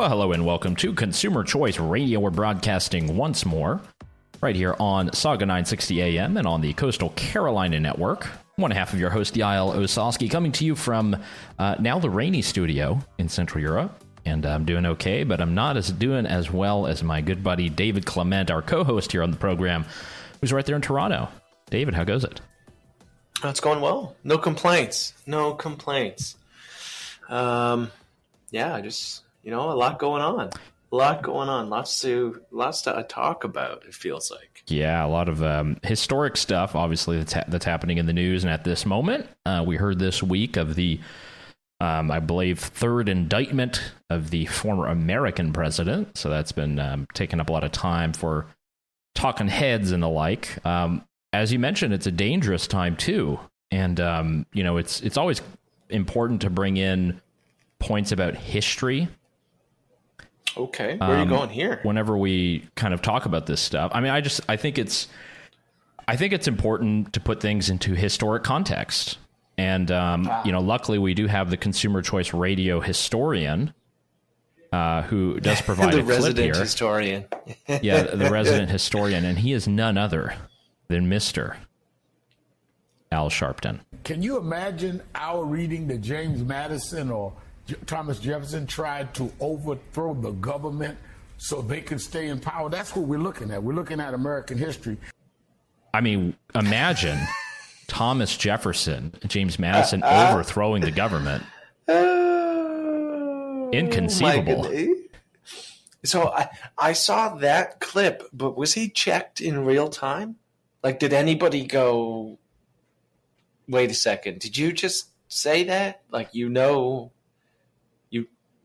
Well, hello and welcome to Consumer Choice Radio. We're broadcasting once more right here on Sauga 960 AM and on the Coastal Carolina Network. One half of your host, Yael Ossowski, coming to you from uh, now the rainy studio in Central Europe. And I'm doing okay, but I'm not as doing as well as my good buddy David Clement, our co-host here on the program, who's right there in Toronto. David, how goes it? It's going well. No complaints. No complaints. Um, yeah, I just you know, a lot going on. A lot going on. Lots to lots to talk about. It feels like. Yeah, a lot of um, historic stuff. Obviously, that's, ha- that's happening in the news, and at this moment, uh, we heard this week of the, um, I believe, third indictment of the former American president. So that's been um, taking up a lot of time for talking heads and the like. Um, as you mentioned, it's a dangerous time too, and um, you know, it's it's always important to bring in points about history Okay, where are you um, going here? Whenever we kind of talk about this stuff, I mean, I just I think it's I think it's important to put things into historic context, and um, ah. you know, luckily we do have the Consumer Choice Radio historian. Uh, who does provide the a resident clip here. historian? yeah, the resident historian, and he is none other than Mister Al Sharpton. Can you imagine our reading the James Madison or Thomas Jefferson tried to overthrow the government so they could stay in power. That's what we're looking at. We're looking at American history. I mean, imagine Thomas Jefferson, James Madison uh, uh, overthrowing the government. Uh, Inconceivable. So I, I saw that clip, but was he checked in real time? Like, did anybody go, wait a second, did you just say that? Like, you know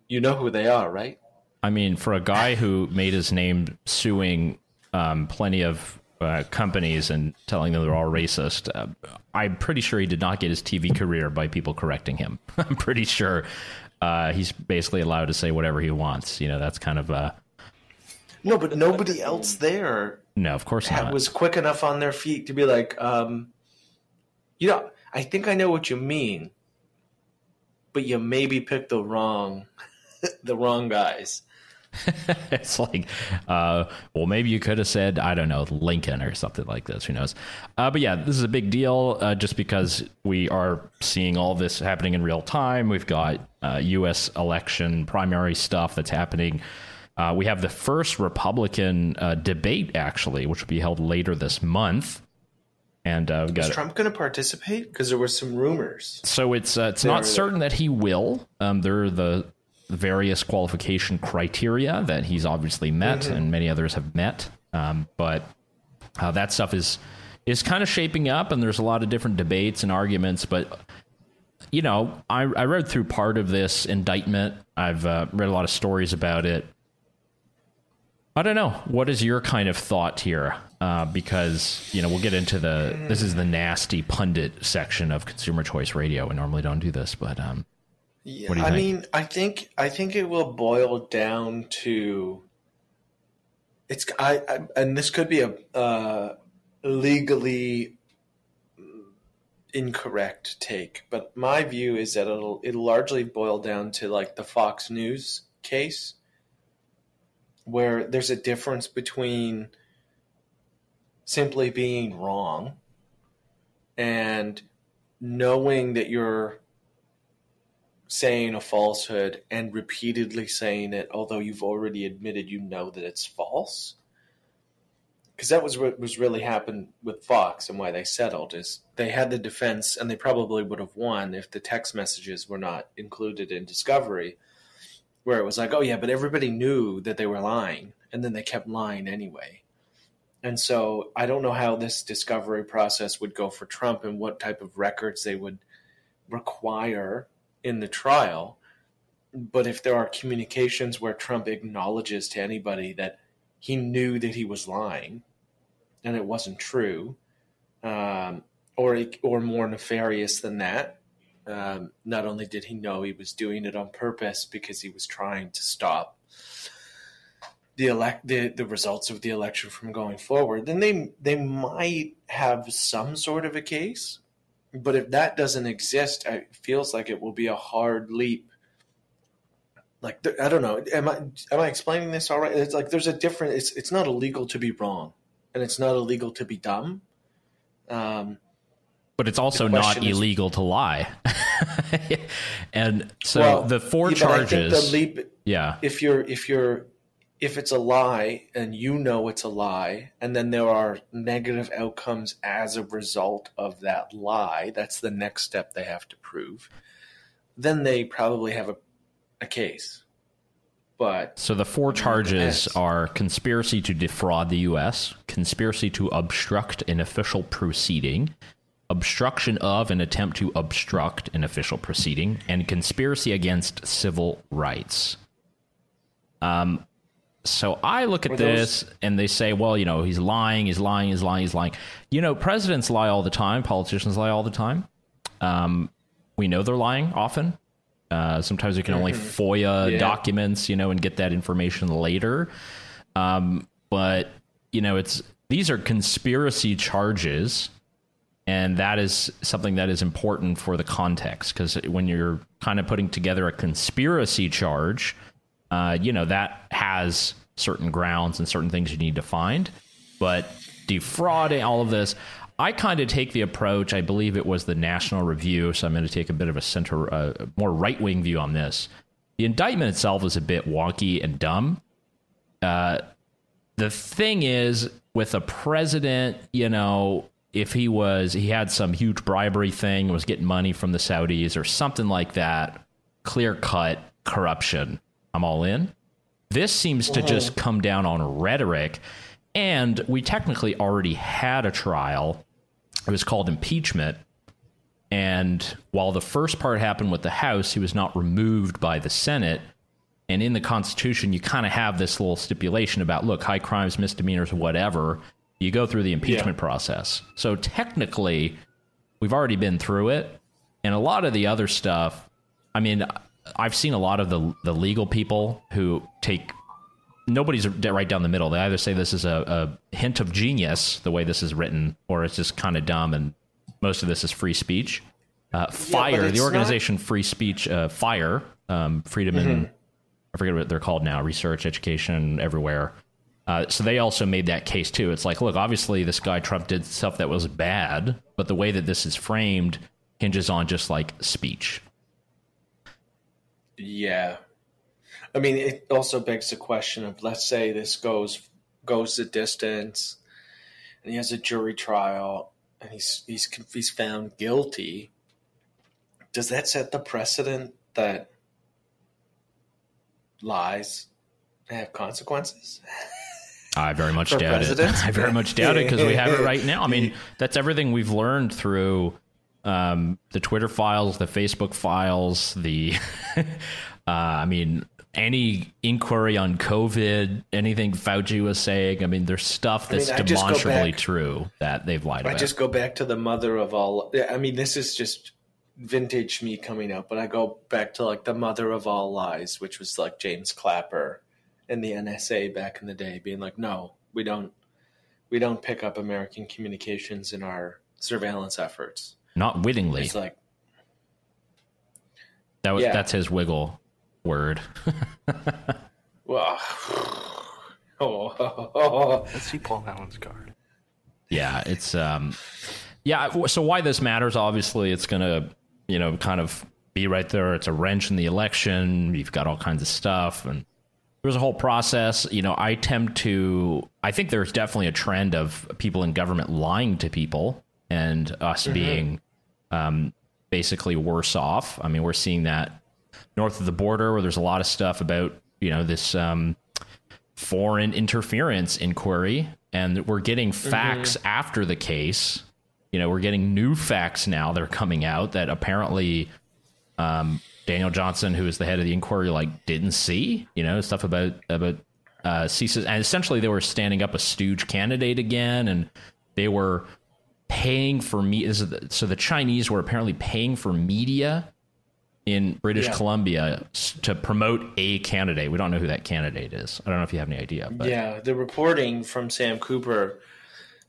you know who they are, right? I mean, for a guy who made his name suing um, plenty of uh, companies and telling them they're all racist, uh, I'm pretty sure he did not get his TV career by people correcting him. I'm pretty sure uh, he's basically allowed to say whatever he wants. You know, that's kind of a. No, but nobody else there. No, of course not. Was quick enough on their feet to be like, um, you know, I think I know what you mean, but you maybe picked the wrong the wrong guys. it's like, uh, well, maybe you could have said, I don't know, Lincoln or something like this. Who knows? Uh, but yeah, this is a big deal uh, just because we are seeing all this happening in real time. We've got U.S. Uh, election primary stuff that's happening. Uh, we have the first Republican uh, debate, actually, which will be held later this month. And uh, is Trump going to participate? Because there were some rumors. So it's it's not certain that he will. Um, there are the various qualification criteria that he's obviously met mm-hmm. and many others have met. Um, but uh, that stuff is is kind of shaping up, and there's a lot of different debates and arguments. But you know, I, I read through part of this indictment. I've uh, read a lot of stories about it. I don't know. What is your kind of thought here? Uh, because you know we'll get into the this is the nasty pundit section of Consumer Choice Radio. We normally don't do this, but um, yeah, I think? mean, I think I think it will boil down to it's I, I and this could be a uh, legally incorrect take, but my view is that it'll it'll largely boil down to like the Fox News case, where there's a difference between simply being wrong and knowing that you're saying a falsehood and repeatedly saying it, although you've already admitted you know that it's false. Because that was what was really happened with Fox and why they settled is they had the defense and they probably would have won if the text messages were not included in discovery, where it was like, oh yeah, but everybody knew that they were lying, and then they kept lying anyway. And so I don't know how this discovery process would go for Trump and what type of records they would require in the trial. But if there are communications where Trump acknowledges to anybody that he knew that he was lying and it wasn't true, um, or or more nefarious than that, um, not only did he know he was doing it on purpose because he was trying to stop the elect the, the results of the election from going forward, then they they might have some sort of a case. But if that doesn't exist, it feels like it will be a hard leap. like I don't know. Am I am I explaining this all right? It's like there's a different. It's it's not illegal to be wrong, and it's not illegal to be dumb. Um, but it's also not is, illegal to lie. and so well, the four yeah, charges. The leap, yeah. If you're if you're if it's a lie and you know it's a lie, and then there are negative outcomes as a result of that lie, that's the next step they have to prove. Then they probably have a, a case. But so the four charges are conspiracy to defraud the U.S., conspiracy to obstruct an official proceeding, obstruction of an attempt to obstruct an official proceeding, and conspiracy against civil rights. Um, so I look at Were this those... and they say, well, you know, he's lying, he's lying, he's lying, he's lying. You know, presidents lie all the time, politicians lie all the time. Um, we know they're lying often. Uh, sometimes we can only mm-hmm. FOIA yeah. documents, you know, and get that information later. Um, but you know, it's these are conspiracy charges, and that is something that is important for the context because when you're kind of putting together a conspiracy charge, uh, you know, that has certain grounds and certain things you need to find. But defrauding all of this, I kind of take the approach. I believe it was the National Review, so I'm going to take a bit of a center, uh, more right wing view on this. The indictment itself is a bit wonky and dumb. Uh, the thing is, with a president, you know, if he was, he had some huge bribery thing, was getting money from the Saudis or something like that, clear cut corruption I'm all in. This seems to just come down on rhetoric. And we technically already had a trial. It was called impeachment. And while the first part happened with the House, he was not removed by the Senate. And in the Constitution, you kind of have this little stipulation about look, high crimes, misdemeanors, whatever. You go through the impeachment yeah. process. So technically, we've already been through it. And a lot of the other stuff, I mean, I've seen a lot of the the legal people who take nobody's right down the middle. They either say this is a, a hint of genius, the way this is written, or it's just kind of dumb, and most of this is free speech. Uh, Fire, yeah, the organization not... Free Speech, uh, Fire, um, Freedom mm-hmm. and I forget what they're called now, research, education, everywhere. Uh, so they also made that case too. It's like, look, obviously this guy Trump did stuff that was bad, but the way that this is framed hinges on just like speech. Yeah. I mean, it also begs the question of let's say this goes goes the distance, and he has a jury trial, and he's he's he's found guilty. Does that set the precedent that lies have consequences? I very much doubt president? it. I very much doubt it because we have it right now. I mean, that's everything we've learned through um, the Twitter files, the Facebook files, the, uh, I mean, any inquiry on COVID, anything Fauci was saying. I mean, there's stuff that's I mean, demonstrably back, true that they've lied I about. I just go back to the mother of all. I mean, this is just vintage me coming up, but I go back to like the mother of all lies, which was like James Clapper and the NSA back in the day, being like, no, we don't, we don't pick up American communications in our surveillance efforts not wittingly. It's like that was yeah. that's his wiggle word. well, oh, let's see Paul Allen's card. Yeah, it's um, yeah. So why this matters? Obviously, it's gonna you know kind of be right there. It's a wrench in the election. You've got all kinds of stuff and there's a whole process. You know, I tend to, I think there's definitely a trend of people in government lying to people and us mm-hmm. being um, basically worse off. I mean, we're seeing that north of the border where there's a lot of stuff about, you know, this um, foreign interference inquiry, and we're getting mm-hmm. facts mm-hmm. after the case. You know, we're getting new facts now that are coming out that apparently um, Daniel Johnston, who is the head of the inquiry, like didn't see. You know, stuff about about uh, CSIS, and essentially they were standing up a stooge candidate again, and they were paying for me. So the Chinese were apparently paying for media in British yeah. Columbia to promote a candidate. We don't know who that candidate is. I don't know if you have any idea. But. Yeah, the reporting from Sam Cooper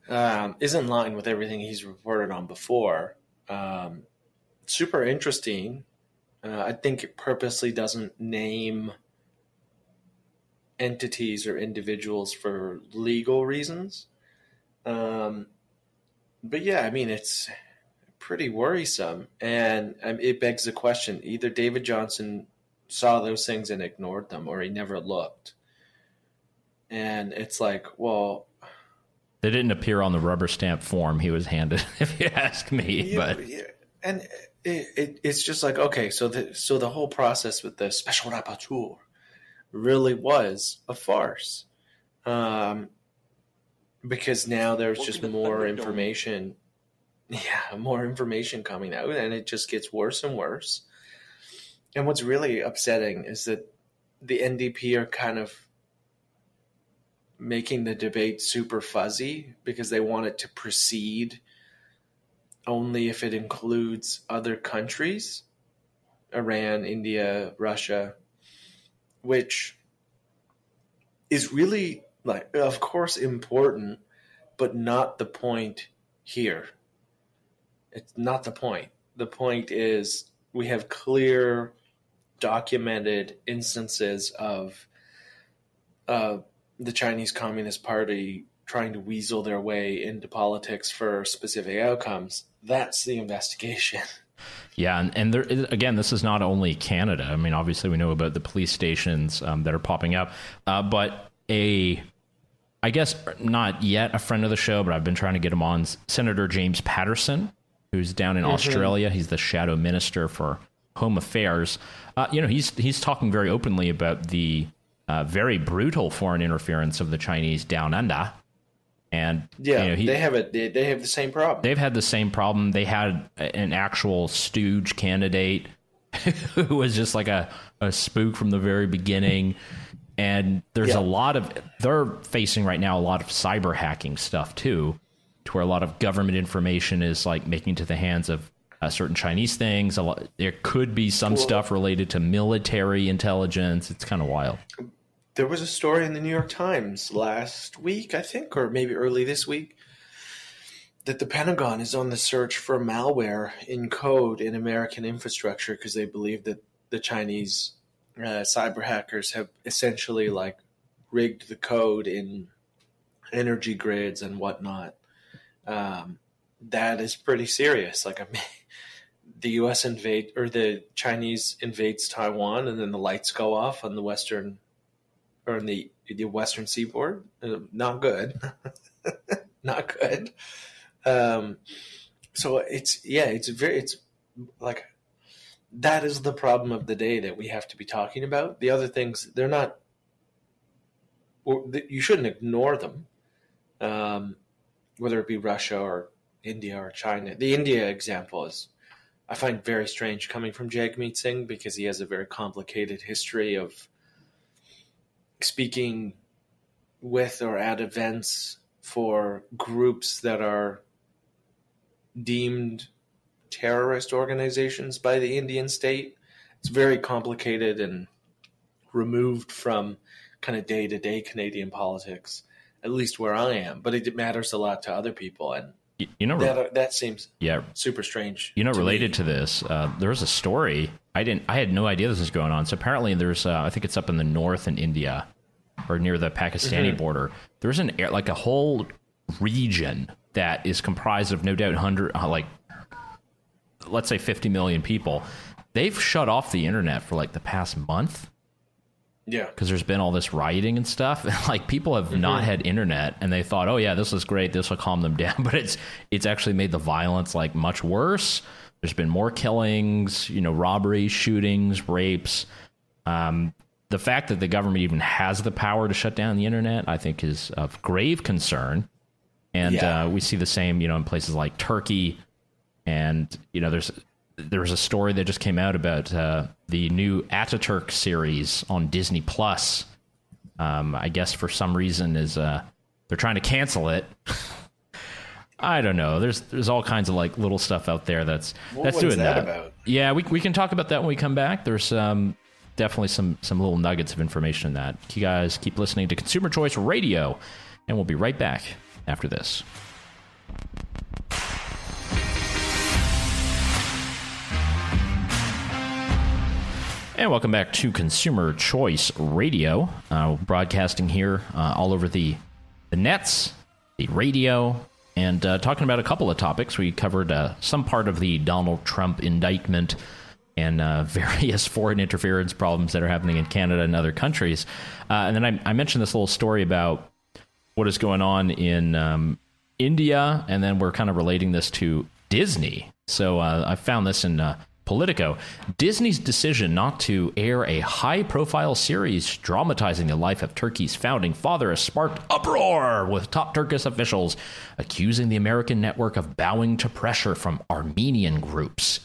um, is in line with everything he's reported on before. Um, super interesting. Uh, I think it purposely doesn't name entities or individuals for legal reasons. Um, but yeah, I mean, it's pretty worrisome. And um, it begs the question either David Johnston saw those things and ignored them, or he never looked. And it's like, well, they didn't appear on the rubber stamp form he was handed, if you ask me. Yeah, but yeah. and it, it, it's just like okay, so the so the whole process with the special rapporteur really was a farce, um, because now there's just more information. Yeah, more information coming out, and it just gets worse and worse. And what's really upsetting is that the NDP are kind of making the debate super fuzzy because they want it to proceed only if it includes other countries Iran, India, Russia, which is really like of course important but not the point here it's not the point the point is we have clear documented instances of uh, the Chinese Communist Party trying to weasel their way into politics for specific outcomes. That's the investigation. Yeah, and, and there again, this is not only Canada. I mean, obviously, we know about the police stations um, that are popping up, uh, but a, I guess not yet a friend of the show, but I've been trying to get him on. Senator James Paterson, who's down in mm-hmm. Australia. He's the shadow minister for Home Affairs. Uh, you know, he's he's talking very openly about the uh, very brutal foreign interference of the Chinese down under. And yeah, you know, he, they have it. They, they have the same problem. They've had the same problem. They had an actual stooge candidate who was just like a, a spook from the very beginning. And there's yeah. a lot of they're facing right now a lot of cyber hacking stuff too, to where a lot of government information is like making to the hands of uh, certain Chinese things. A lot, there could be some well, stuff related to military intelligence. It's kind of wild there was a story in the New York Times last week, I think, or maybe early this week, that the Pentagon is on the search for malware in code in American infrastructure because they believe that the Chinese uh, cyber hackers have essentially like rigged the code in energy grids and whatnot. Um, that is pretty serious. Like, I mean, the U.S. invade or the Chinese invades Taiwan, and then the lights go off on the western or in the the western seaboard. Uh, not good, not good. Um, so it's yeah, it's very it's like that is the problem of the day that we have to be talking about. The other things they're not. You shouldn't ignore them, um, whether it be Russia or India or China. The India example is I find very strange coming from Jagmeet Singh because he has a very complicated history of speaking with or at events for groups that are deemed terrorist organizations by the Indian state. It's very complicated and removed from kind of day to day Canadian politics, at least where I am. But it matters a lot to other people, and you know that that seems yeah super strange. You know, to related me. to this, uh, there was a story I didn't I had no idea this was going on. So apparently, there's uh, I think it's up in the north in India or near the Pakistani mm-hmm. border. There's an air like a whole region that is comprised of no doubt hundred uh, like let's say 50 million people. They've shut off the internet for like the past month yeah. Because there's been all this rioting and stuff. like people have mm-hmm. not had internet and they thought, oh yeah, this is great. This will calm them down. But it's it's actually made the violence like much worse. There's been more killings, you know, robberies, shootings, rapes. Um, the fact that the government even has the power to shut down the internet, I think, is of grave concern. And yeah. uh, we see the same, you know, in places like Turkey. And you know, there's there was a story that just came out about uh, the new Ataturk series on Disney Plus. Um, I guess for some reason is uh, they're trying to cancel it. I don't know. There's there's all kinds of like little stuff out there that's what that's doing that. that. Yeah, we we can talk about that when we come back. There's um definitely some some little nuggets of information in that. You guys keep listening to Consumer Choice Radio, and we'll be right back after this. And welcome back to Consumer Choice Radio, uh, broadcasting here uh, all over the the nets, the radio, and uh, talking about a couple of topics. We covered uh, some part of the Donald Trump indictment and uh, various foreign interference problems that are happening in Canada and other countries. Uh, and then I, I, mentioned this little story about what is going on in um, India, and then we're kind of relating this to Disney. So I found this in Politico, Disney's decision not to air a high profile series dramatizing the life of Turkey's founding father has sparked uproar, with top Turkish officials accusing the American network of bowing to pressure from Armenian groups.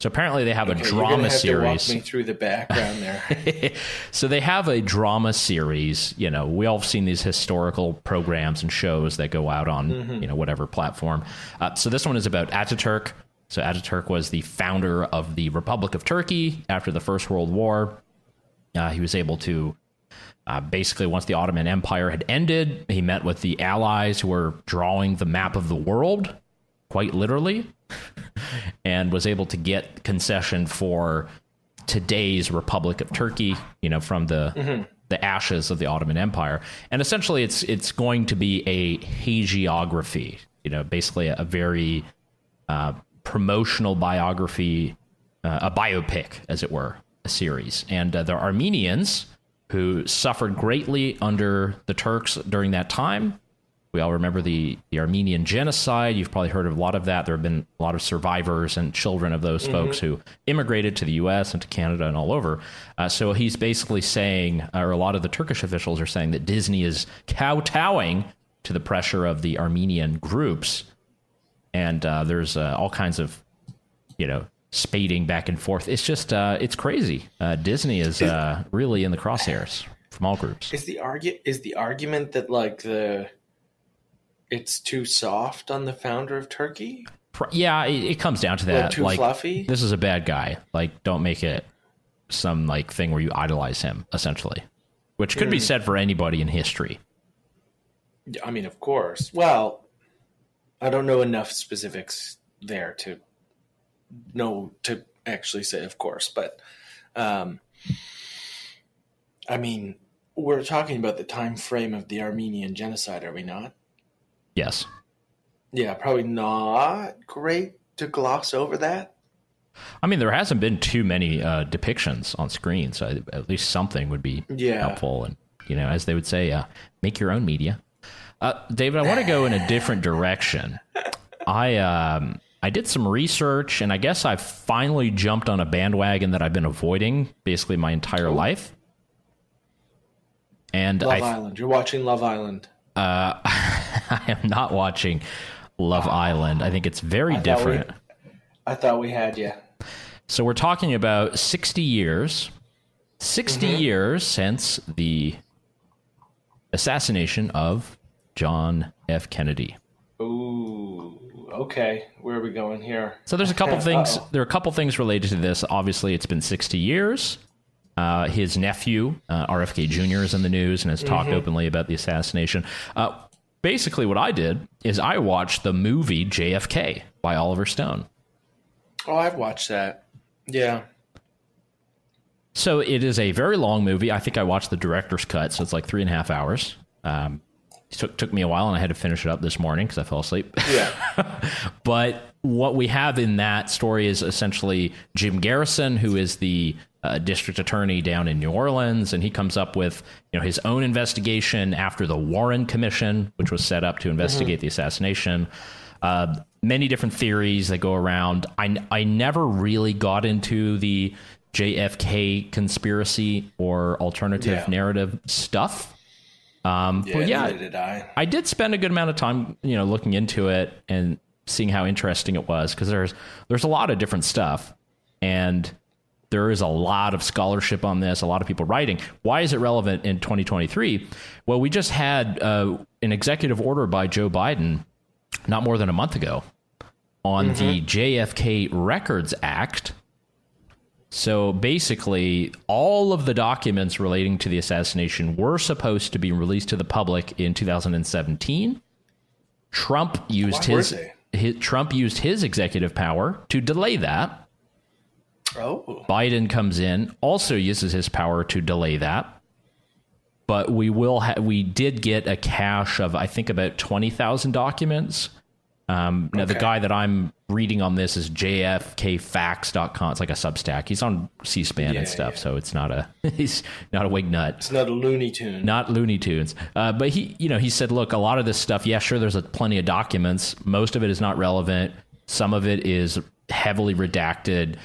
So apparently they have okay, a drama have series. To walk me through the background there. so they have a drama series. You know, we all have seen these historical programs and shows that go out on mm-hmm. you know whatever platform. Uh, so this one is about Ataturk, so Ataturk was the founder of the Republic of Turkey after the First World War. Uh, he was able to uh, basically, once the Ottoman Empire had ended, he met with the allies who were drawing the map of the world, quite literally, and was able to get concession for today's Republic of Turkey. You know, from the mm-hmm. the ashes of the Ottoman Empire, and essentially, it's it's going to be a hagiography. You know, basically a, a very uh, promotional biography, uh, a biopic, as it were, a series. And uh, the Armenians, who suffered greatly under the Turks during that time. We all remember the, the Armenian genocide. You've probably heard of a lot of that. There have been a lot of survivors and children of those mm-hmm. folks who immigrated to the U.S. and to Canada and all over. Uh, so he's basically saying, or a lot of the Turkish officials are saying, that Disney is kowtowing to the pressure of the Armenian groups and uh, there's uh, all kinds of you know spading back and forth. It's just uh, it's crazy. Uh, Disney is uh, really in the crosshairs from all groups. Is the argu- is the argument that like the it's too soft on the founder of Turkey? Yeah, it, it comes down to that. Too like, fluffy. This is a bad guy. Like, don't make it some like thing where you idolize him, essentially, which could mm. be said for anybody in history. I mean, of course. Well, I don't know enough specifics there to know to actually say, of course, but um, I mean, we're talking about the time frame of the Armenian genocide, are we not? Yes. Yeah, probably not great to gloss over that. I mean, there hasn't been too many uh, depictions on screen, so at least something would be yeah. helpful. And you know, as they would say, uh, make your own media. Uh, David, I want to go in a different direction. I um, I did some research, and I guess I've finally jumped on a bandwagon that I've been avoiding basically my entire life. And Love I, Island. You're watching Love Island. Uh, I am not watching Love Island. I think it's very I different. we, I thought we had you. So we're talking about 60 years. 60 mm-hmm. years since the assassination of John F. Kennedy. Ooh, okay. Where are we going here? So there's a couple things. There are a couple things related to this. Obviously, it's been 60 years. Uh, his nephew, uh, RFK Jr., is in the news and has talked mm-hmm. openly about the assassination. Uh, basically, what I did is I watched the movie JFK by Oliver Stone. Oh, I've watched that. Yeah. So it is a very long movie. I think I watched the director's cut, so it's like three and a half hours. Um, it took took me a while, and I had to finish it up this morning because I fell asleep. Yeah. but what we have in that story is essentially Jim Garrison, who is the uh, district attorney down in New Orleans, and he comes up with you know his own investigation after the Warren Commission, which was set up to investigate mm-hmm. the assassination. Uh, many different theories that go around. I I never really got into the JFK conspiracy or alternative yeah. narrative stuff. Um, yeah, but yeah, did I. I did spend a good amount of time, you know, looking into it and seeing how interesting it was because there's there's a lot of different stuff and there is a lot of scholarship on this, a lot of people writing. Why is it relevant in 2023? Well, we just had uh, an executive order by Joe Biden not more than a month ago on mm-hmm. the JFK Records Act, so basically, all of the documents relating to the assassination were supposed to be released to the public in 2017. Trump used his, his, Trump used his executive power to delay that. Oh, Biden comes in, also uses his power to delay that. But we will ha- we did get a cache of I think about twenty thousand documents. Um, now the guy that I'm reading on this is jfkfacts.com. It's like a Substack. He's on C-SPAN Yeah, and stuff, yeah. so it's not a he's not a wig nut it's not a Looney Tune. not Looney Tunes. Uh, but he, you know, he said, look, a lot of this stuff, yeah, sure, there's a, plenty of documents. Most of it is not relevant. Some of it is heavily redacted.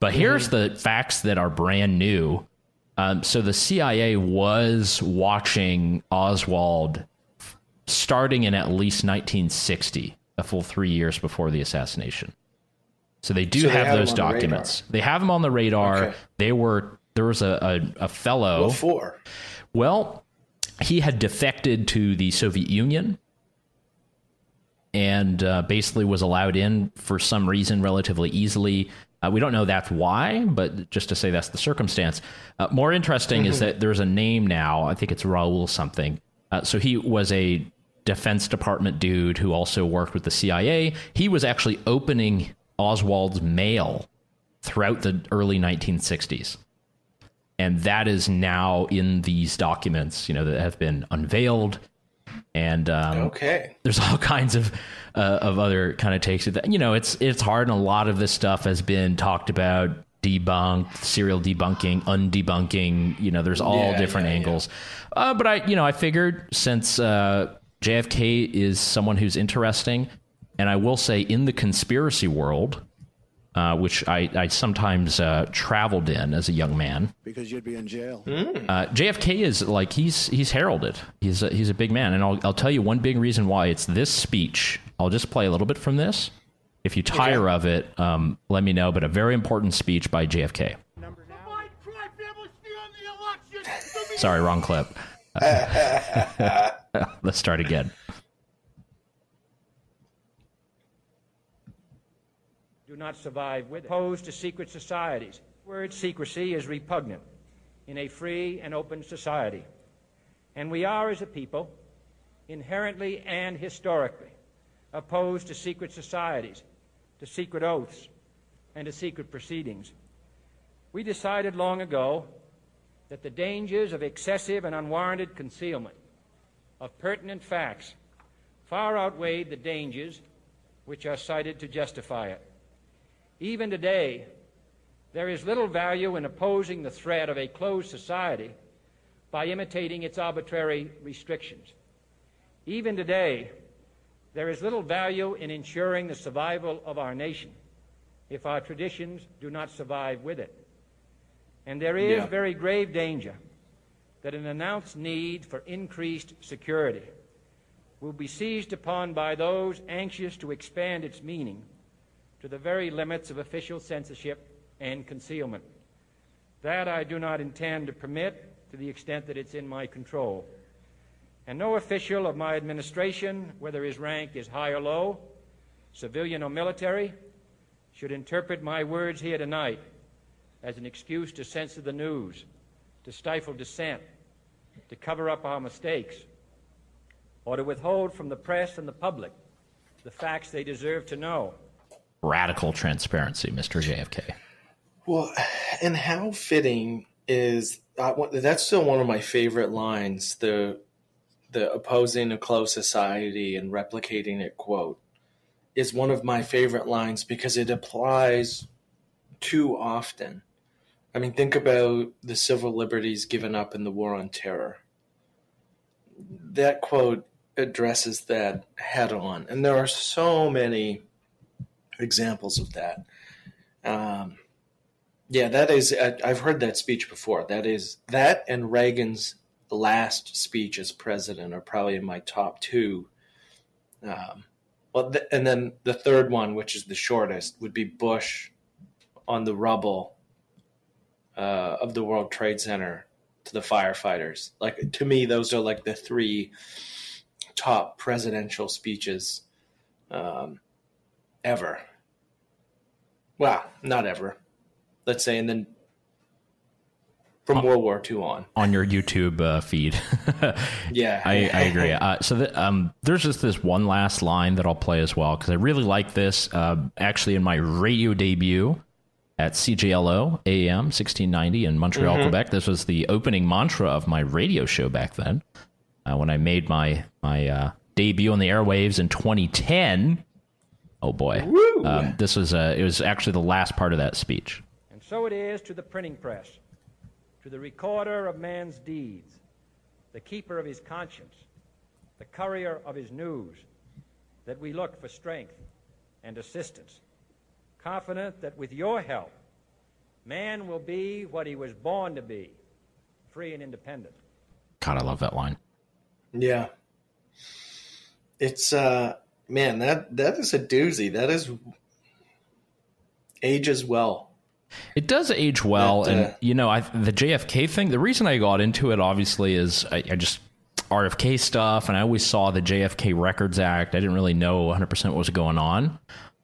But here's the facts that are brand new. Um, so the CIA was watching Oswald starting in at least 1960, a full three years before the assassination. So they do So have him those on the documents. They have them on the radar. Okay. They were there was a, a, a fellow. Well, he had defected to the Soviet Union and uh, basically was allowed in for some reason relatively easily. Uh, we don't know that's why, but just to say that's the circumstance. Uh, more interesting is that there's a name now. I think it's Raul something. Uh, so he was a Defense Department dude who also worked with the CIA. He was actually opening Oswald's mail throughout the early 1960s and that is now in these documents you know that have been unveiled and um, Okay. there's all kinds of uh, of other kind of takes of that you know it's it's hard and a lot of this stuff has been talked about debunked serial debunking undebunking you know there's all Yeah, different yeah, yeah. angles Uh, but i you know i figured since uh, jfk is someone who's interesting and i will say in the conspiracy world uh, which I, I sometimes uh, traveled in as a young man. because you'd be in jail. Uh, JFK is like he's he's heralded. He's a, he's a big man, and I'll I'll tell you one big reason why it's this speech. I'll just play a little bit from this. If you tire of it, um, let me know. But a very important speech by JFK. Sorry, wrong clip. Let's start again. do not survive with it. Opposed to secret societies. Word secrecy is repugnant in a free and open society. And we are, as a people, inherently and historically opposed to secret societies, to secret oaths, and to secret proceedings. We decided long ago that the dangers of excessive and unwarranted concealment of pertinent facts far outweighed the dangers which are cited to justify it. Even today, there is little value in opposing the threat of a closed society by imitating its arbitrary restrictions. Even today, there is little value in ensuring the survival of our nation if our traditions do not survive with it. And there is Yeah. very grave danger that an announced need for increased security will be seized upon by those anxious to expand its meaning to the very limits of official censorship and concealment. That I do not intend to permit to the extent that it's in my control. And no official of my administration, whether his rank is high or low, civilian or military, should interpret my words here tonight as an excuse to censor the news, to stifle dissent, to cover up our mistakes, or to withhold from the press and the public the facts they deserve to know. Radical transparency, Mr. JFK. Well, and how fitting is uh, that's still one of my favorite lines. The the opposing a closed society and replicating it quote is one of my favorite lines because it applies too often. I mean, think about the civil liberties given up in the war on terror. That quote addresses that head on, and there are so many examples of that. Um, yeah, that is. I- I've heard that speech before. That is that and Reagan's last speech as president are probably in my top two. Um, well, th- and then the third one, which is the shortest, would be Bush on the rubble uh, of the World Trade Center to the firefighters. Like to me, those are like the three top presidential speeches um, ever. Well, not ever. Let's say, and then from World War II on. On your YouTube uh, feed. Yeah, I, I agree. Uh, so the, um, there's just this one last line that I'll play as well because I really like this. Uh, actually, in my radio debut, at CJLO AM 1690 in Montreal, Quebec. This was the opening mantra of my radio show back then uh, when I made my my uh, debut on the airwaves in 2010. Oh boy, um, this was uh, it was actually the last part of that speech. And so it is to the printing press, to the recorder of man's deeds, the keeper of his conscience, the courier of his news, that we look for strength and assistance, confident that with your help, man will be what he was born to be free and independent. God, I love that line. Yeah. It's uh man, that that is a doozy. That is ages well. It does age well, That, and uh, you know, I, the JFK thing. The reason I got into it, obviously, is I, I just RFK stuff, and I always saw the JFK Records Act. I didn't really know 100 percent what was going on.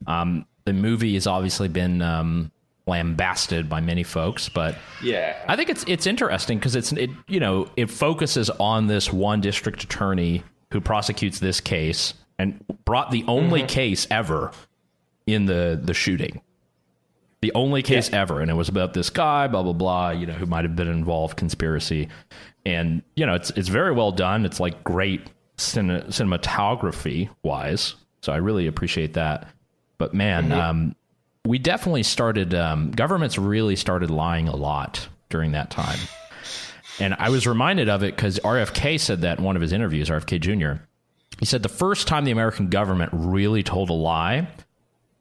Um, the movie has obviously been um, lambasted by many folks, but Yeah. I think it's it's interesting because it's it you know it focuses on this one district attorney who prosecutes this case and brought the only case ever in the the shooting. The only case ever, and it was about this guy, blah blah blah, you know, who might have been involved conspiracy, and you know, it's it's very well done. It's like great cine- cinematography wise, so I really appreciate that. But man, um, we definitely started. Um, governments really started lying a lot during that time, and I was reminded of it because RFK said that in one of his interviews. RFK Jr. He said the first time the American government really told a lie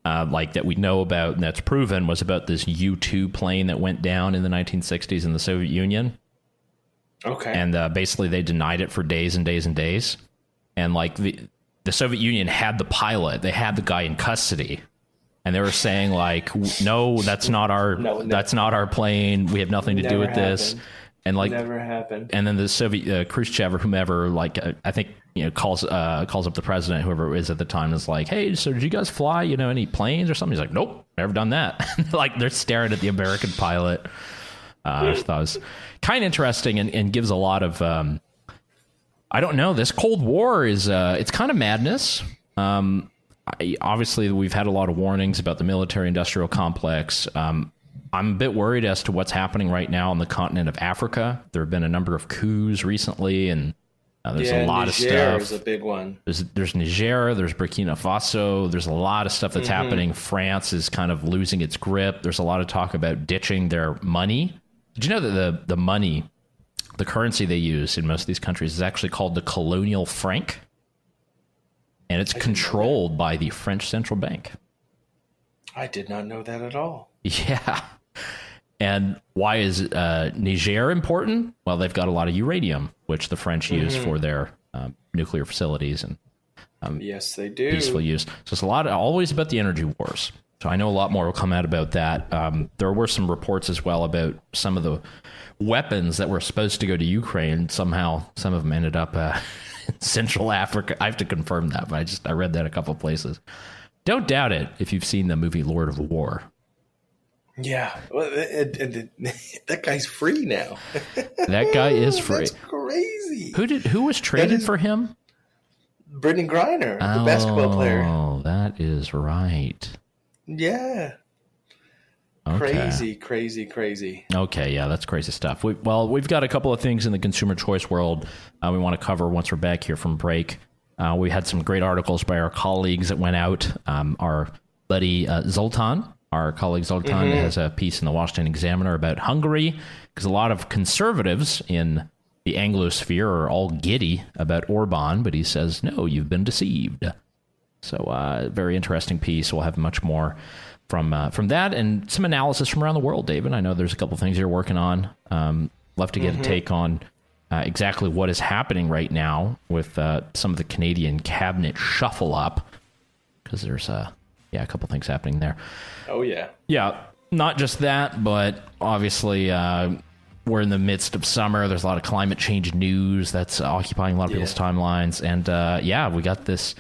uh, like that we know about and that's proven was about this U 2 plane that went down in the 1960s in the Soviet Union. Okay. And uh, basically they denied it for days and days and days. And like the, the Soviet Union had the pilot, they had the guy in custody. And they were saying like, no, that's not our, No, that's not our plane. We have nothing to do with this. And like, Never happened. and then the Soviet uh, Khrushchev or whomever, like uh, I think you know calls uh, calls up the president, whoever it is at the time, is like, "Hey, so did you guys fly? You know, any planes or something?" He's like, "Nope, never done that." like they're staring at the American pilot. Uh, I thought it was kind of interesting and, and gives a lot of. Um, I don't know. This Cold War is uh, it's kind of madness. Um, I, obviously, we've had a lot of warnings about the military-industrial complex. Um, I'm a bit worried as to what's happening right now on the continent of Africa. There have been a number of coups recently, and uh, there's yeah, a lot Niger of stuff. is a big one. There's there's Niger, there's Burkina Faso, there's a lot of stuff that's Mm-hmm. happening. France is kind of losing its grip. There's a lot of talk about ditching their money. Did you know that the the money, the currency they use in most of these countries is actually called the colonial franc, and it's controlled by the French central bank. I did not know that at all. Yeah. And why is uh, Niger important? Well, they've got a lot of uranium, which the French use Mm-hmm. for their um, nuclear facilities and yes, they do. peaceful use. So it's a lot, always about the energy wars. So I know a lot more will come out about that. Um, there were some reports as well about some of the weapons that were supposed to go to Ukraine. Somehow, some of them ended up uh, in Central Africa. I have to confirm that, but I just I read that a couple of places. Don't doubt it if you've seen the movie Lord of War. Yeah, well, it, it, it- that guy's free now. That guy is free. That's crazy. Who did who was traded is- for him? Brittney Griner, the basketball player. Oh, that is right. Yeah, Okay. crazy, crazy, crazy. Okay, yeah, that's crazy stuff. We, well, we've got a couple of things in the consumer choice world uh, we want to cover once we're back here from break. Uh, we had some great articles by our colleagues that went out. Um, our buddy uh, Zoltan, our colleague Zoltan, has a piece in the Washington Examiner about Hungary because a lot of conservatives in the Anglosphere are all giddy about Orban, but he says, no, you've been deceived. So, uh, very interesting piece. We'll have much more from uh, from that and some analysis from around the world, David. I know there's a couple things you're working on. Um, love to get a take on uh, exactly what is happening right now with uh, some of the Canadian cabinet shuffle up, because there's uh, yeah a couple things happening there. Oh yeah, Yeah, not just that, but obviously uh, we're in the midst of summer. There's a lot of climate change news that's occupying a lot of people's timelines, and uh, yeah, we got this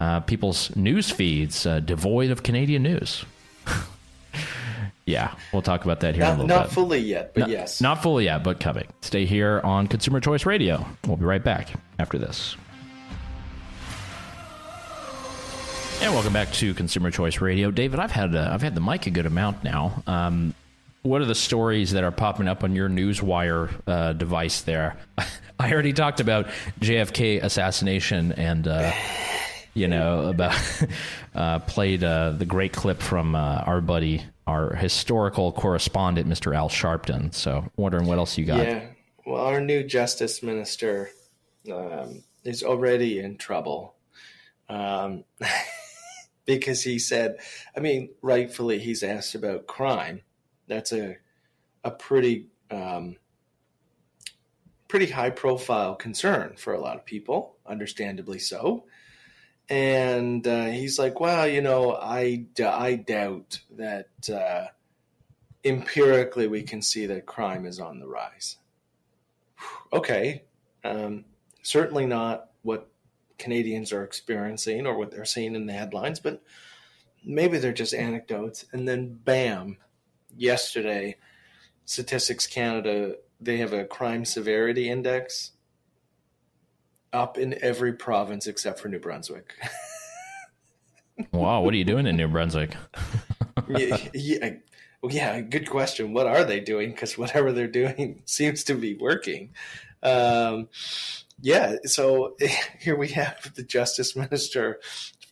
uh, people's news feeds uh, devoid of Canadian news. yeah, we'll talk about that here in a not, little not bit. fully yet, but Not- yes. Not fully yet, but coming. Stay here on Consumer Choice Radio. We'll be right back after this. And welcome back to Consumer Choice Radio, David. I've had uh, I've had the mic a good amount now. Um, what are the stories that are popping up on your newswire uh, device there? I already talked about JFK assassination and uh, you know about uh, played uh, the great clip from uh, our buddy, our historical correspondent, Mr. Al Sharpton. So, wondering what else you got? Yeah. Well, our new justice minister um, is already in trouble. Um, because he said, I mean, rightfully, he's asked about crime. That's a a pretty um, pretty high profile concern for a lot of people, understandably so. And uh, he's like, well, you know, I, I doubt that uh, empirically we can see that crime is on the rise. Okay, um, certainly not what Canadians are experiencing or what they're seeing in the headlines, but maybe they're just anecdotes. And then, bam, yesterday, Statistics Canada, they have a crime severity index up in every province except for New Brunswick. wow, what are you doing in New Brunswick? yeah, yeah, well, yeah, good question. What are they doing? Because whatever they're doing seems to be working. Um, yeah, so here we have the justice minister,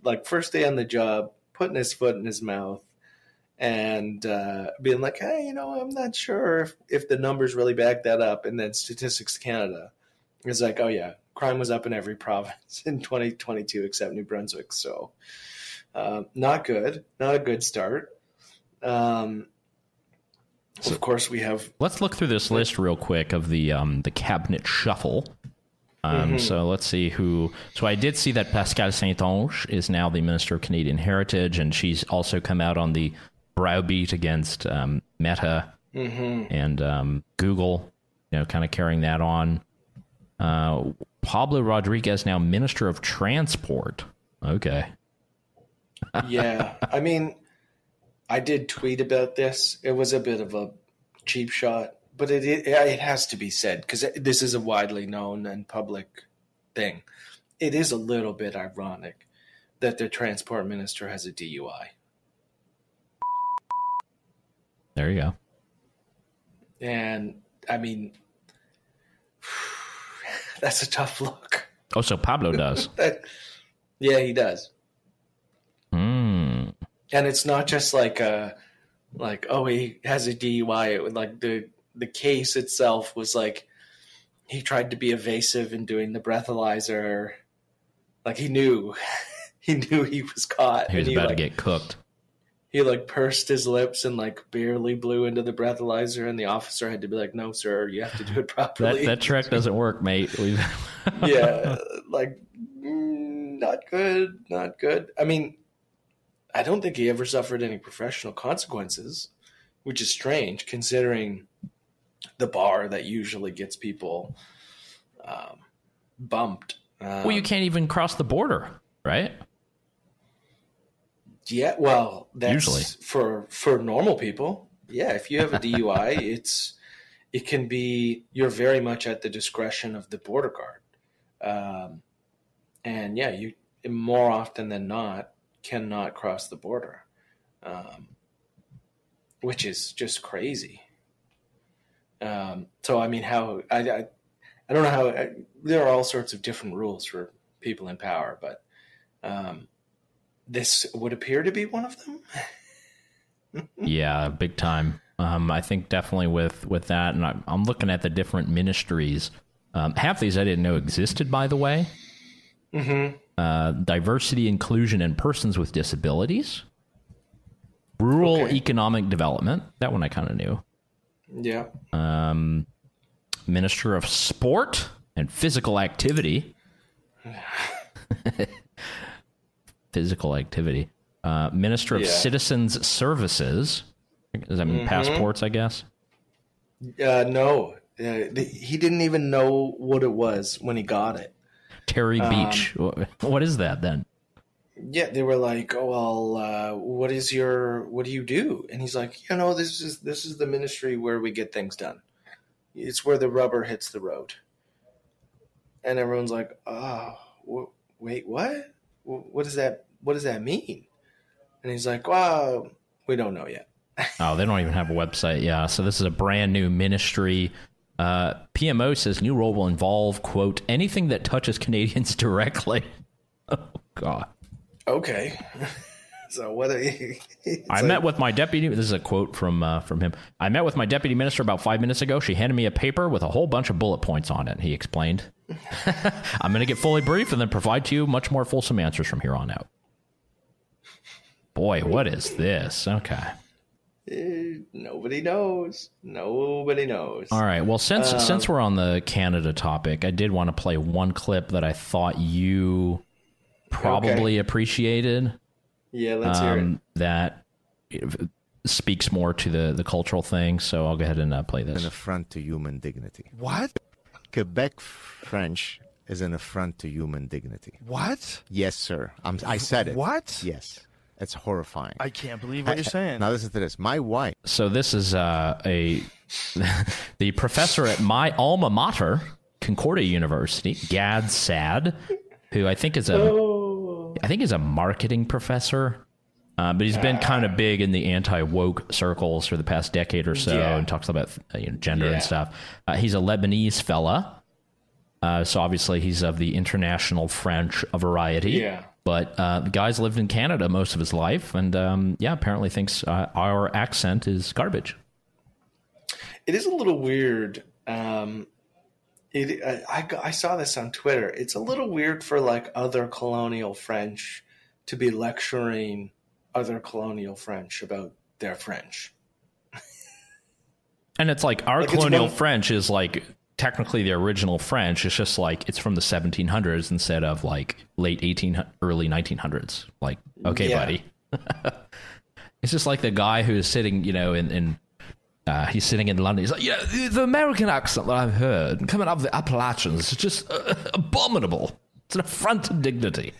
like first day on the job, putting his foot in his mouth and uh, being like, hey, you know, I'm not sure if, if the numbers really back that up. And then Statistics Canada is like, oh, yeah, crime was up in every province in 2022 except New Brunswick. So uh, not good, not a good start. Um, so of course, we have. Let's look through this list real quick of the um, the cabinet shuffle. Um, mm-hmm. So let's see who. So I did see that Pascale St-Onge is now the Minister of Canadian Heritage, and she's also come out on the browbeat against um, Meta mm-hmm. and um, Google. You know, kind of carrying that on. Uh, Pablo Rodriguez now Minister of Transport. Okay. yeah, I mean, I did tweet about this. It was a bit of a cheap shot but it it, it has to be said because this is a widely known and public thing. It is a little bit ironic that the transport minister has a DUI. There you go. And I mean, that's a tough look. Oh, so Pablo does. yeah, he does. Hmm. And it's not just like a like oh he has a DUI. It would like the the case itself was like he tried to be evasive in doing the breathalyzer. Like he knew, he knew he was caught. He was about like, to get cooked. He like pursed his lips and like barely blew into the breathalyzer, and the officer had to be like, "No, sir, you have to do it properly." that, that trick doesn't work, mate. yeah, like mm, not good, not good. I mean, I don't think he ever suffered any professional consequences, which is strange considering the bar that usually gets people um, bumped. Um, well, you can't even cross the border, right? Yeah, well, that's usually for for normal people. Yeah, if you have a DUI, it's it can be you're very much at the discretion of the border guard, um, and yeah, you more often than not cannot cross the border, um, which is just crazy. Um, so I mean, how I, I, I don't know how I, there are all sorts of different rules for people in power, but um, this would appear to be one of them. yeah, big time. Um, I think definitely with with that, and I'm, I'm looking at the different ministries. Um, half these I didn't know existed, by the way. Mm-hmm. Uh, diversity, inclusion, and persons with disabilities. Rural okay. economic development. That one I kind of knew. Yeah. Um, Minister of Sport and Physical Activity. Physical Activity. Uh, Minister of yeah. Citizens Services. Does that mean mm-hmm. passports, I guess? Uh, no. Uh, he didn't even know what it was when he got it. Terry um, Beech. What is that then? yeah, they were like, "Oh well, uh, what is your what do you do?" And he's like, "You know, this is this is the ministry where we get things done. It's where the rubber hits the road." And everyone's like, "Oh, wh- wait, what? What does that what does that mean? And he's like, well, we don't know yet. Oh, they don't even have a website. Yeah. So this is a brand new ministry. Uh, PMO says new role will involve, quote, anything that touches Canadians directly. Oh, God. Okay. so what are you? I like- met with my deputy. This is a quote from uh, from him. I met with my deputy minister about five minutes ago. She handed me a paper with a whole bunch of bullet points on it. He explained, "I'm going to get fully brief and then provide to you much more fulsome answers from here on out." Boy, what is this? Okay. Eh, Nobody knows. Nobody knows. All right. Well, since since we're on the Canada topic, I did want to play one clip that I thought you probably appreciated. Yeah, let's hear it. Um, that speaks more to the the cultural thing. So I'll go ahead and uh, play this. an affront to human dignity. What? Quebec French is an affront to human dignity. What? Yes, sir. I'm, I said it. What? Yes. It's horrifying. I can't believe what you're saying. Now listen to this. My wife. So this is uh, a the professor at my alma mater, Concordia University, Gad Saad, who I think is a I think is a marketing professor. Uh, but he's been kind of big in the anti woke circles for the past decade or so, Yeah. and talks about uh, you know, gender Yeah. and stuff. Uh, he's a Lebanese fella, uh, so obviously he's of the international French variety. Yeah. But uh, the guy's lived in Canada most of his life, and um, yeah, apparently thinks uh, our accent is garbage. It is a little weird. Um, it I, I I saw this on Twitter. It's a little weird for like other colonial French to be lecturing other colonial French about their French. And it's like our Like, colonial one- French is like technically the original French. It's just like it's from the 1700s instead of like late 18, early 1900s. Like, okay, Yeah. buddy. it's just like the guy who's sitting, you know, in, in uh, he's sitting in London. He's like, yeah, the, the American accent that I've heard coming up the Appalachians is just uh, abominable. It's an affront to dignity.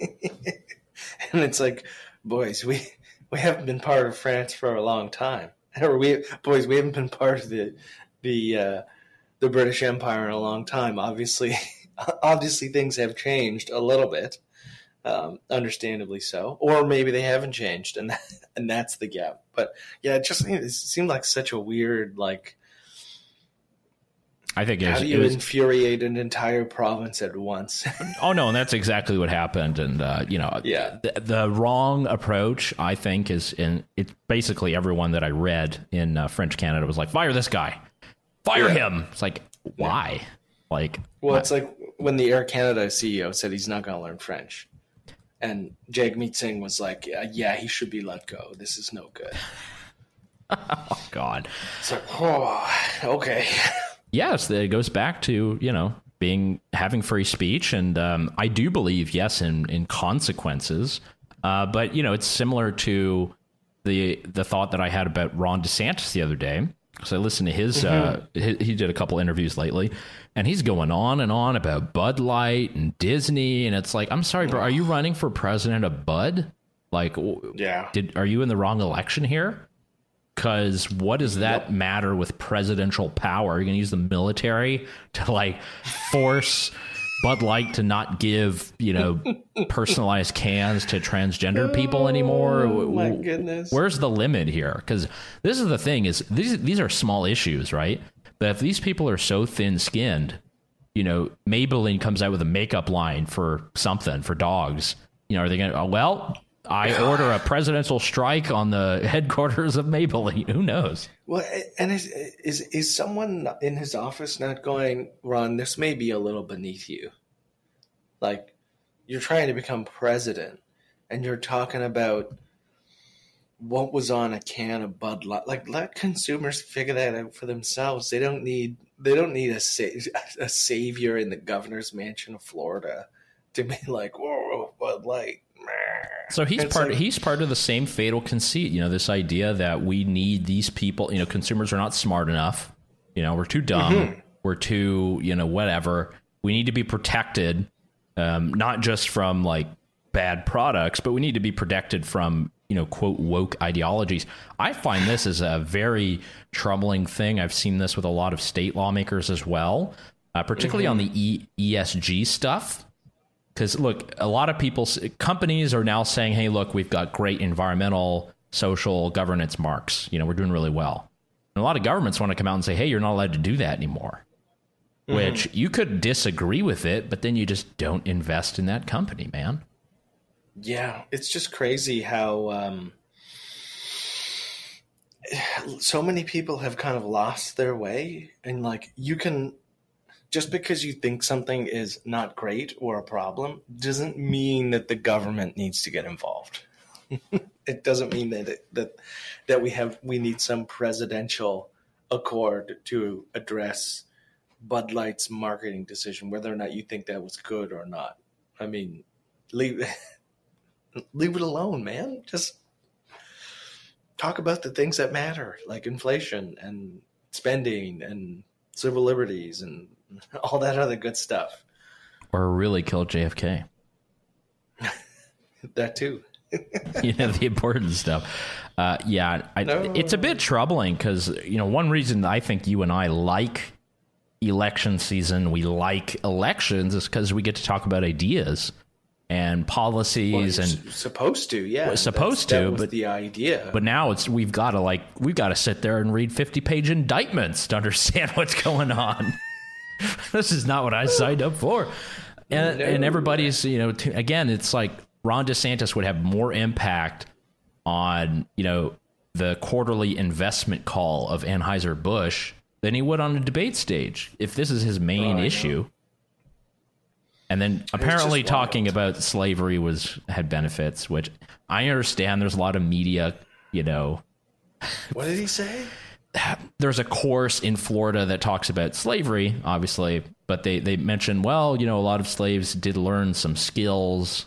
And it's like, boys, we we haven't been part of France for a long time. Or we boys, we haven't been part of the the uh, the British Empire in a long time. Obviously, obviously things have changed a little bit, um, understandably so, or maybe they haven't changed, and and that's the gap. But yeah, it just it seemed like such a weird like. I think it How was, do you was infuriate an entire province at once? Oh no, and that's exactly what happened. And uh, you know, Yeah. the, the wrong approach, I think, is in it's basically everyone that I read in uh, French Canada was like, fire this guy, fire Yeah. him. It's like, why? Like, Well, it's like when the Air Canada CEO said he's not going to learn French, and Jagmeet Singh was like, "Yeah, yeah, he should be let go. This is no good." Oh, God, It's like, oh, okay. yes, it goes back to you know being having free speech, and um, I do believe yes in in consequences, uh, but you know it's similar to the the thought that I had about Ron DeSantis the other day. So I listened to his, uh, he, he did a couple interviews lately, and he's going on and on about Bud Light and Disney, and it's like, I'm sorry, bro, are you running for president of Bud? Like, Yeah. did are you in the wrong election here? Because what does that matter with presidential power? You're going to use the military to like force Bud Light to not give you know personalized cans to transgender people oh anymore. Oh, my goodness. Where's the limit here? Because this is the thing: is these these are small issues, right? But if these people are so thin skinned, you know, Maybelline comes out with a makeup line for something for dogs. You know, are they going to? Oh, uh, well, I order a presidential strike on the headquarters of Maybelline. Who knows? Well, and is is is someone in his office not going, Ron? This may be a little beneath you. Like, you're trying to become president, and you're talking about what was on a can of Bud Light. Like, let consumers figure that out for themselves. They don't need they don't need a sa- a savior in the governor's mansion of Florida to be like, whoa, Bud Light. Meh." So he's It's part. like- he's part of the same fatal conceit. You know, this idea that we need these people. You know, consumers are not smart enough. You know, we're too dumb. Mm-hmm. We're too. You know, whatever. We need to be protected, um, not just from like bad products, but we need to be protected from you know quote woke ideologies. I find this is a very troubling thing. I've seen this with a lot of state lawmakers as well, uh, particularly on the Mm-hmm. e- ESG stuff because look, a lot of people, companies are now saying, "Hey, look, we've got great environmental, social, governance marks. You know, we're doing really well." And a lot of governments want to come out and say, "Hey, you're not allowed to do that anymore." Mm-hmm. Which you could disagree with it, but then you just don't invest in that company, man. Yeah, it's just crazy how um, so many people have kind of lost their way, and like you can just because you think something is not great or a problem doesn't mean that the government needs to get involved. it doesn't mean that it, that that we have we need some presidential accord to address Bud Light's marketing decision, whether or not you think that was good or not. I mean, leave leave it alone, man. Just talk about the things that matter, like inflation and spending and civil liberties and all that other good stuff. Or really kill JFK. that too. you know the important stuff. Uh, yeah, I, No. it's a bit troubling because you know one reason I think you and I like election season, we like elections, is because we get to talk about ideas and Well, policies you're and supposed to, yeah. Well, supposed to, but- the idea. But now it's we've got to like we've got to sit there and read fifty page indictments to understand what's going on. this is not what I signed up for. And, No. and everybody's you know again it's like Ron DeSantis would have more impact on you know the quarterly investment call of Anheuser Busch than he would on a debate stage if this is his main Oh, issue. And then apparently talking about slavery was had benefits, which I understand. There's a lot of media, you know. what did he say? There's a course in Florida that talks about slavery, obviously, but they they mention well, you know, a lot of slaves did learn some skills,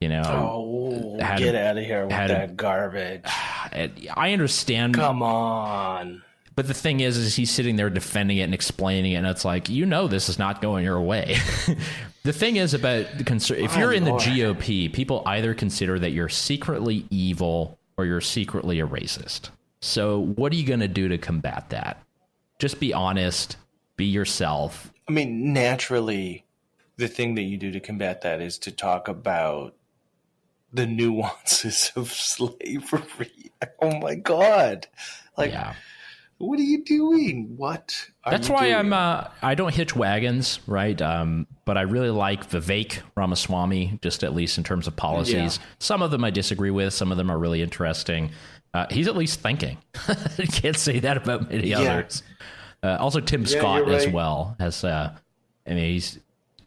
you know. Oh, get a- out of here with had a- that garbage. I understand, Come on. but the thing is, is he's sitting there defending it and explaining it, and it's like you know this is not going your way. the thing is about the conser- if you're in the lord. GOP, people either consider that you're secretly evil or you're secretly a racist. So what are you going to do to combat that? Just be honest, be yourself. I mean, naturally, the thing that you do to combat that is to talk about the nuances of slavery. Oh my god! Like, yeah. what are you doing? What? Are That's why doing? I'm uh, I don't hitch wagons, right? Um, but I really like Vivek Ramaswamy, just at least in terms of policies. Yeah. Some of them I disagree with. Some of them are really interesting. Uh, he's at least thinking. Can't say that about many Yeah. others. Uh, also, Tim Scott you're as right. well has. Uh, I mean, he's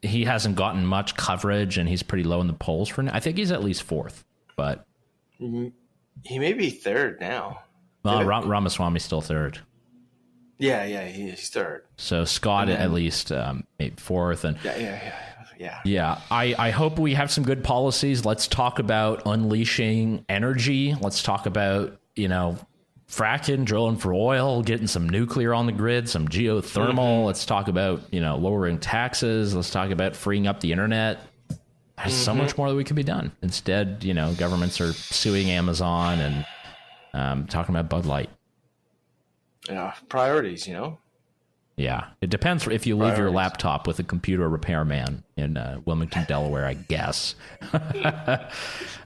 he hasn't gotten much coverage, and he's pretty low in the polls for now. I think he's at least fourth, but He may be third now. well, Did it- Ra- Ramaswamy's still third. Yeah, yeah, he, he's third. So Scott then- at least um, fourth, and Yeah, yeah, yeah, yeah. Yeah, I, I hope we have some good policies. Let's talk about unleashing energy. Let's talk about, you know, fracking, drilling for oil, getting some nuclear on the grid, some geothermal. Mm-hmm. Let's talk about, you know, lowering taxes. Let's talk about freeing up the internet. There's so Mm-hmm. much more that we could be done. Instead, you know, governments are suing Amazon and um, talking about Bud Light. Yeah, priorities, you know. Yeah, it depends if you leave your laptop with a computer repairman in uh, Wilmington, Delaware, I guess. uh,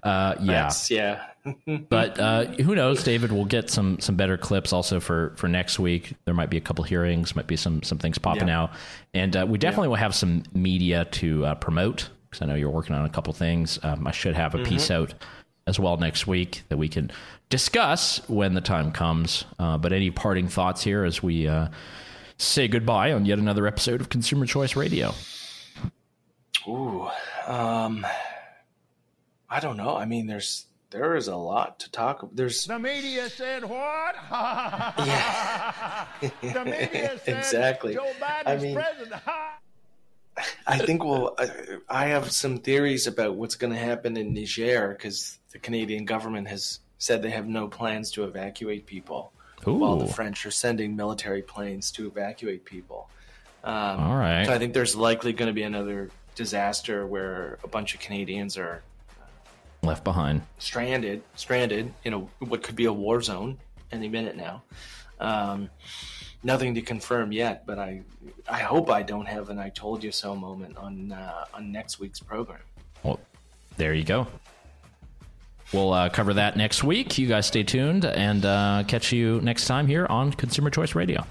yeah, That's, yeah. but uh, who knows? David, we'll get some some better clips also for for next week. There might be a couple hearings, might be some some things popping Yeah. out, and uh, we definitely will have some media to uh, promote because I know you're working on a couple things. Um, I should have a piece out as well next week that we can discuss when the time comes. Uh, but any parting thoughts here as we uh, say goodbye on yet another episode of Consumer Choice Radio? Ooh, um, I don't know. I mean, there's there is a lot to talk. about. There's The media said what? yeah, the media said Exactly. Joe Biden's I mean- president. I think we'll. I, I have some theories about what's going to happen in Niger because the Canadian government has said they have no plans to evacuate people, while the French are sending military planes to evacuate people. Um, All right. So I think there's likely going to be another disaster where a bunch of Canadians are Left behind. stranded, stranded in a what could be a war zone any minute now. Um, nothing to confirm yet, but I I hope I don't have an "I told you so" moment on uh, on next week's program. Well, there you go. We'll uh, cover that next week. You guys stay tuned and uh, catch you next time here on Consumer Choice Radio.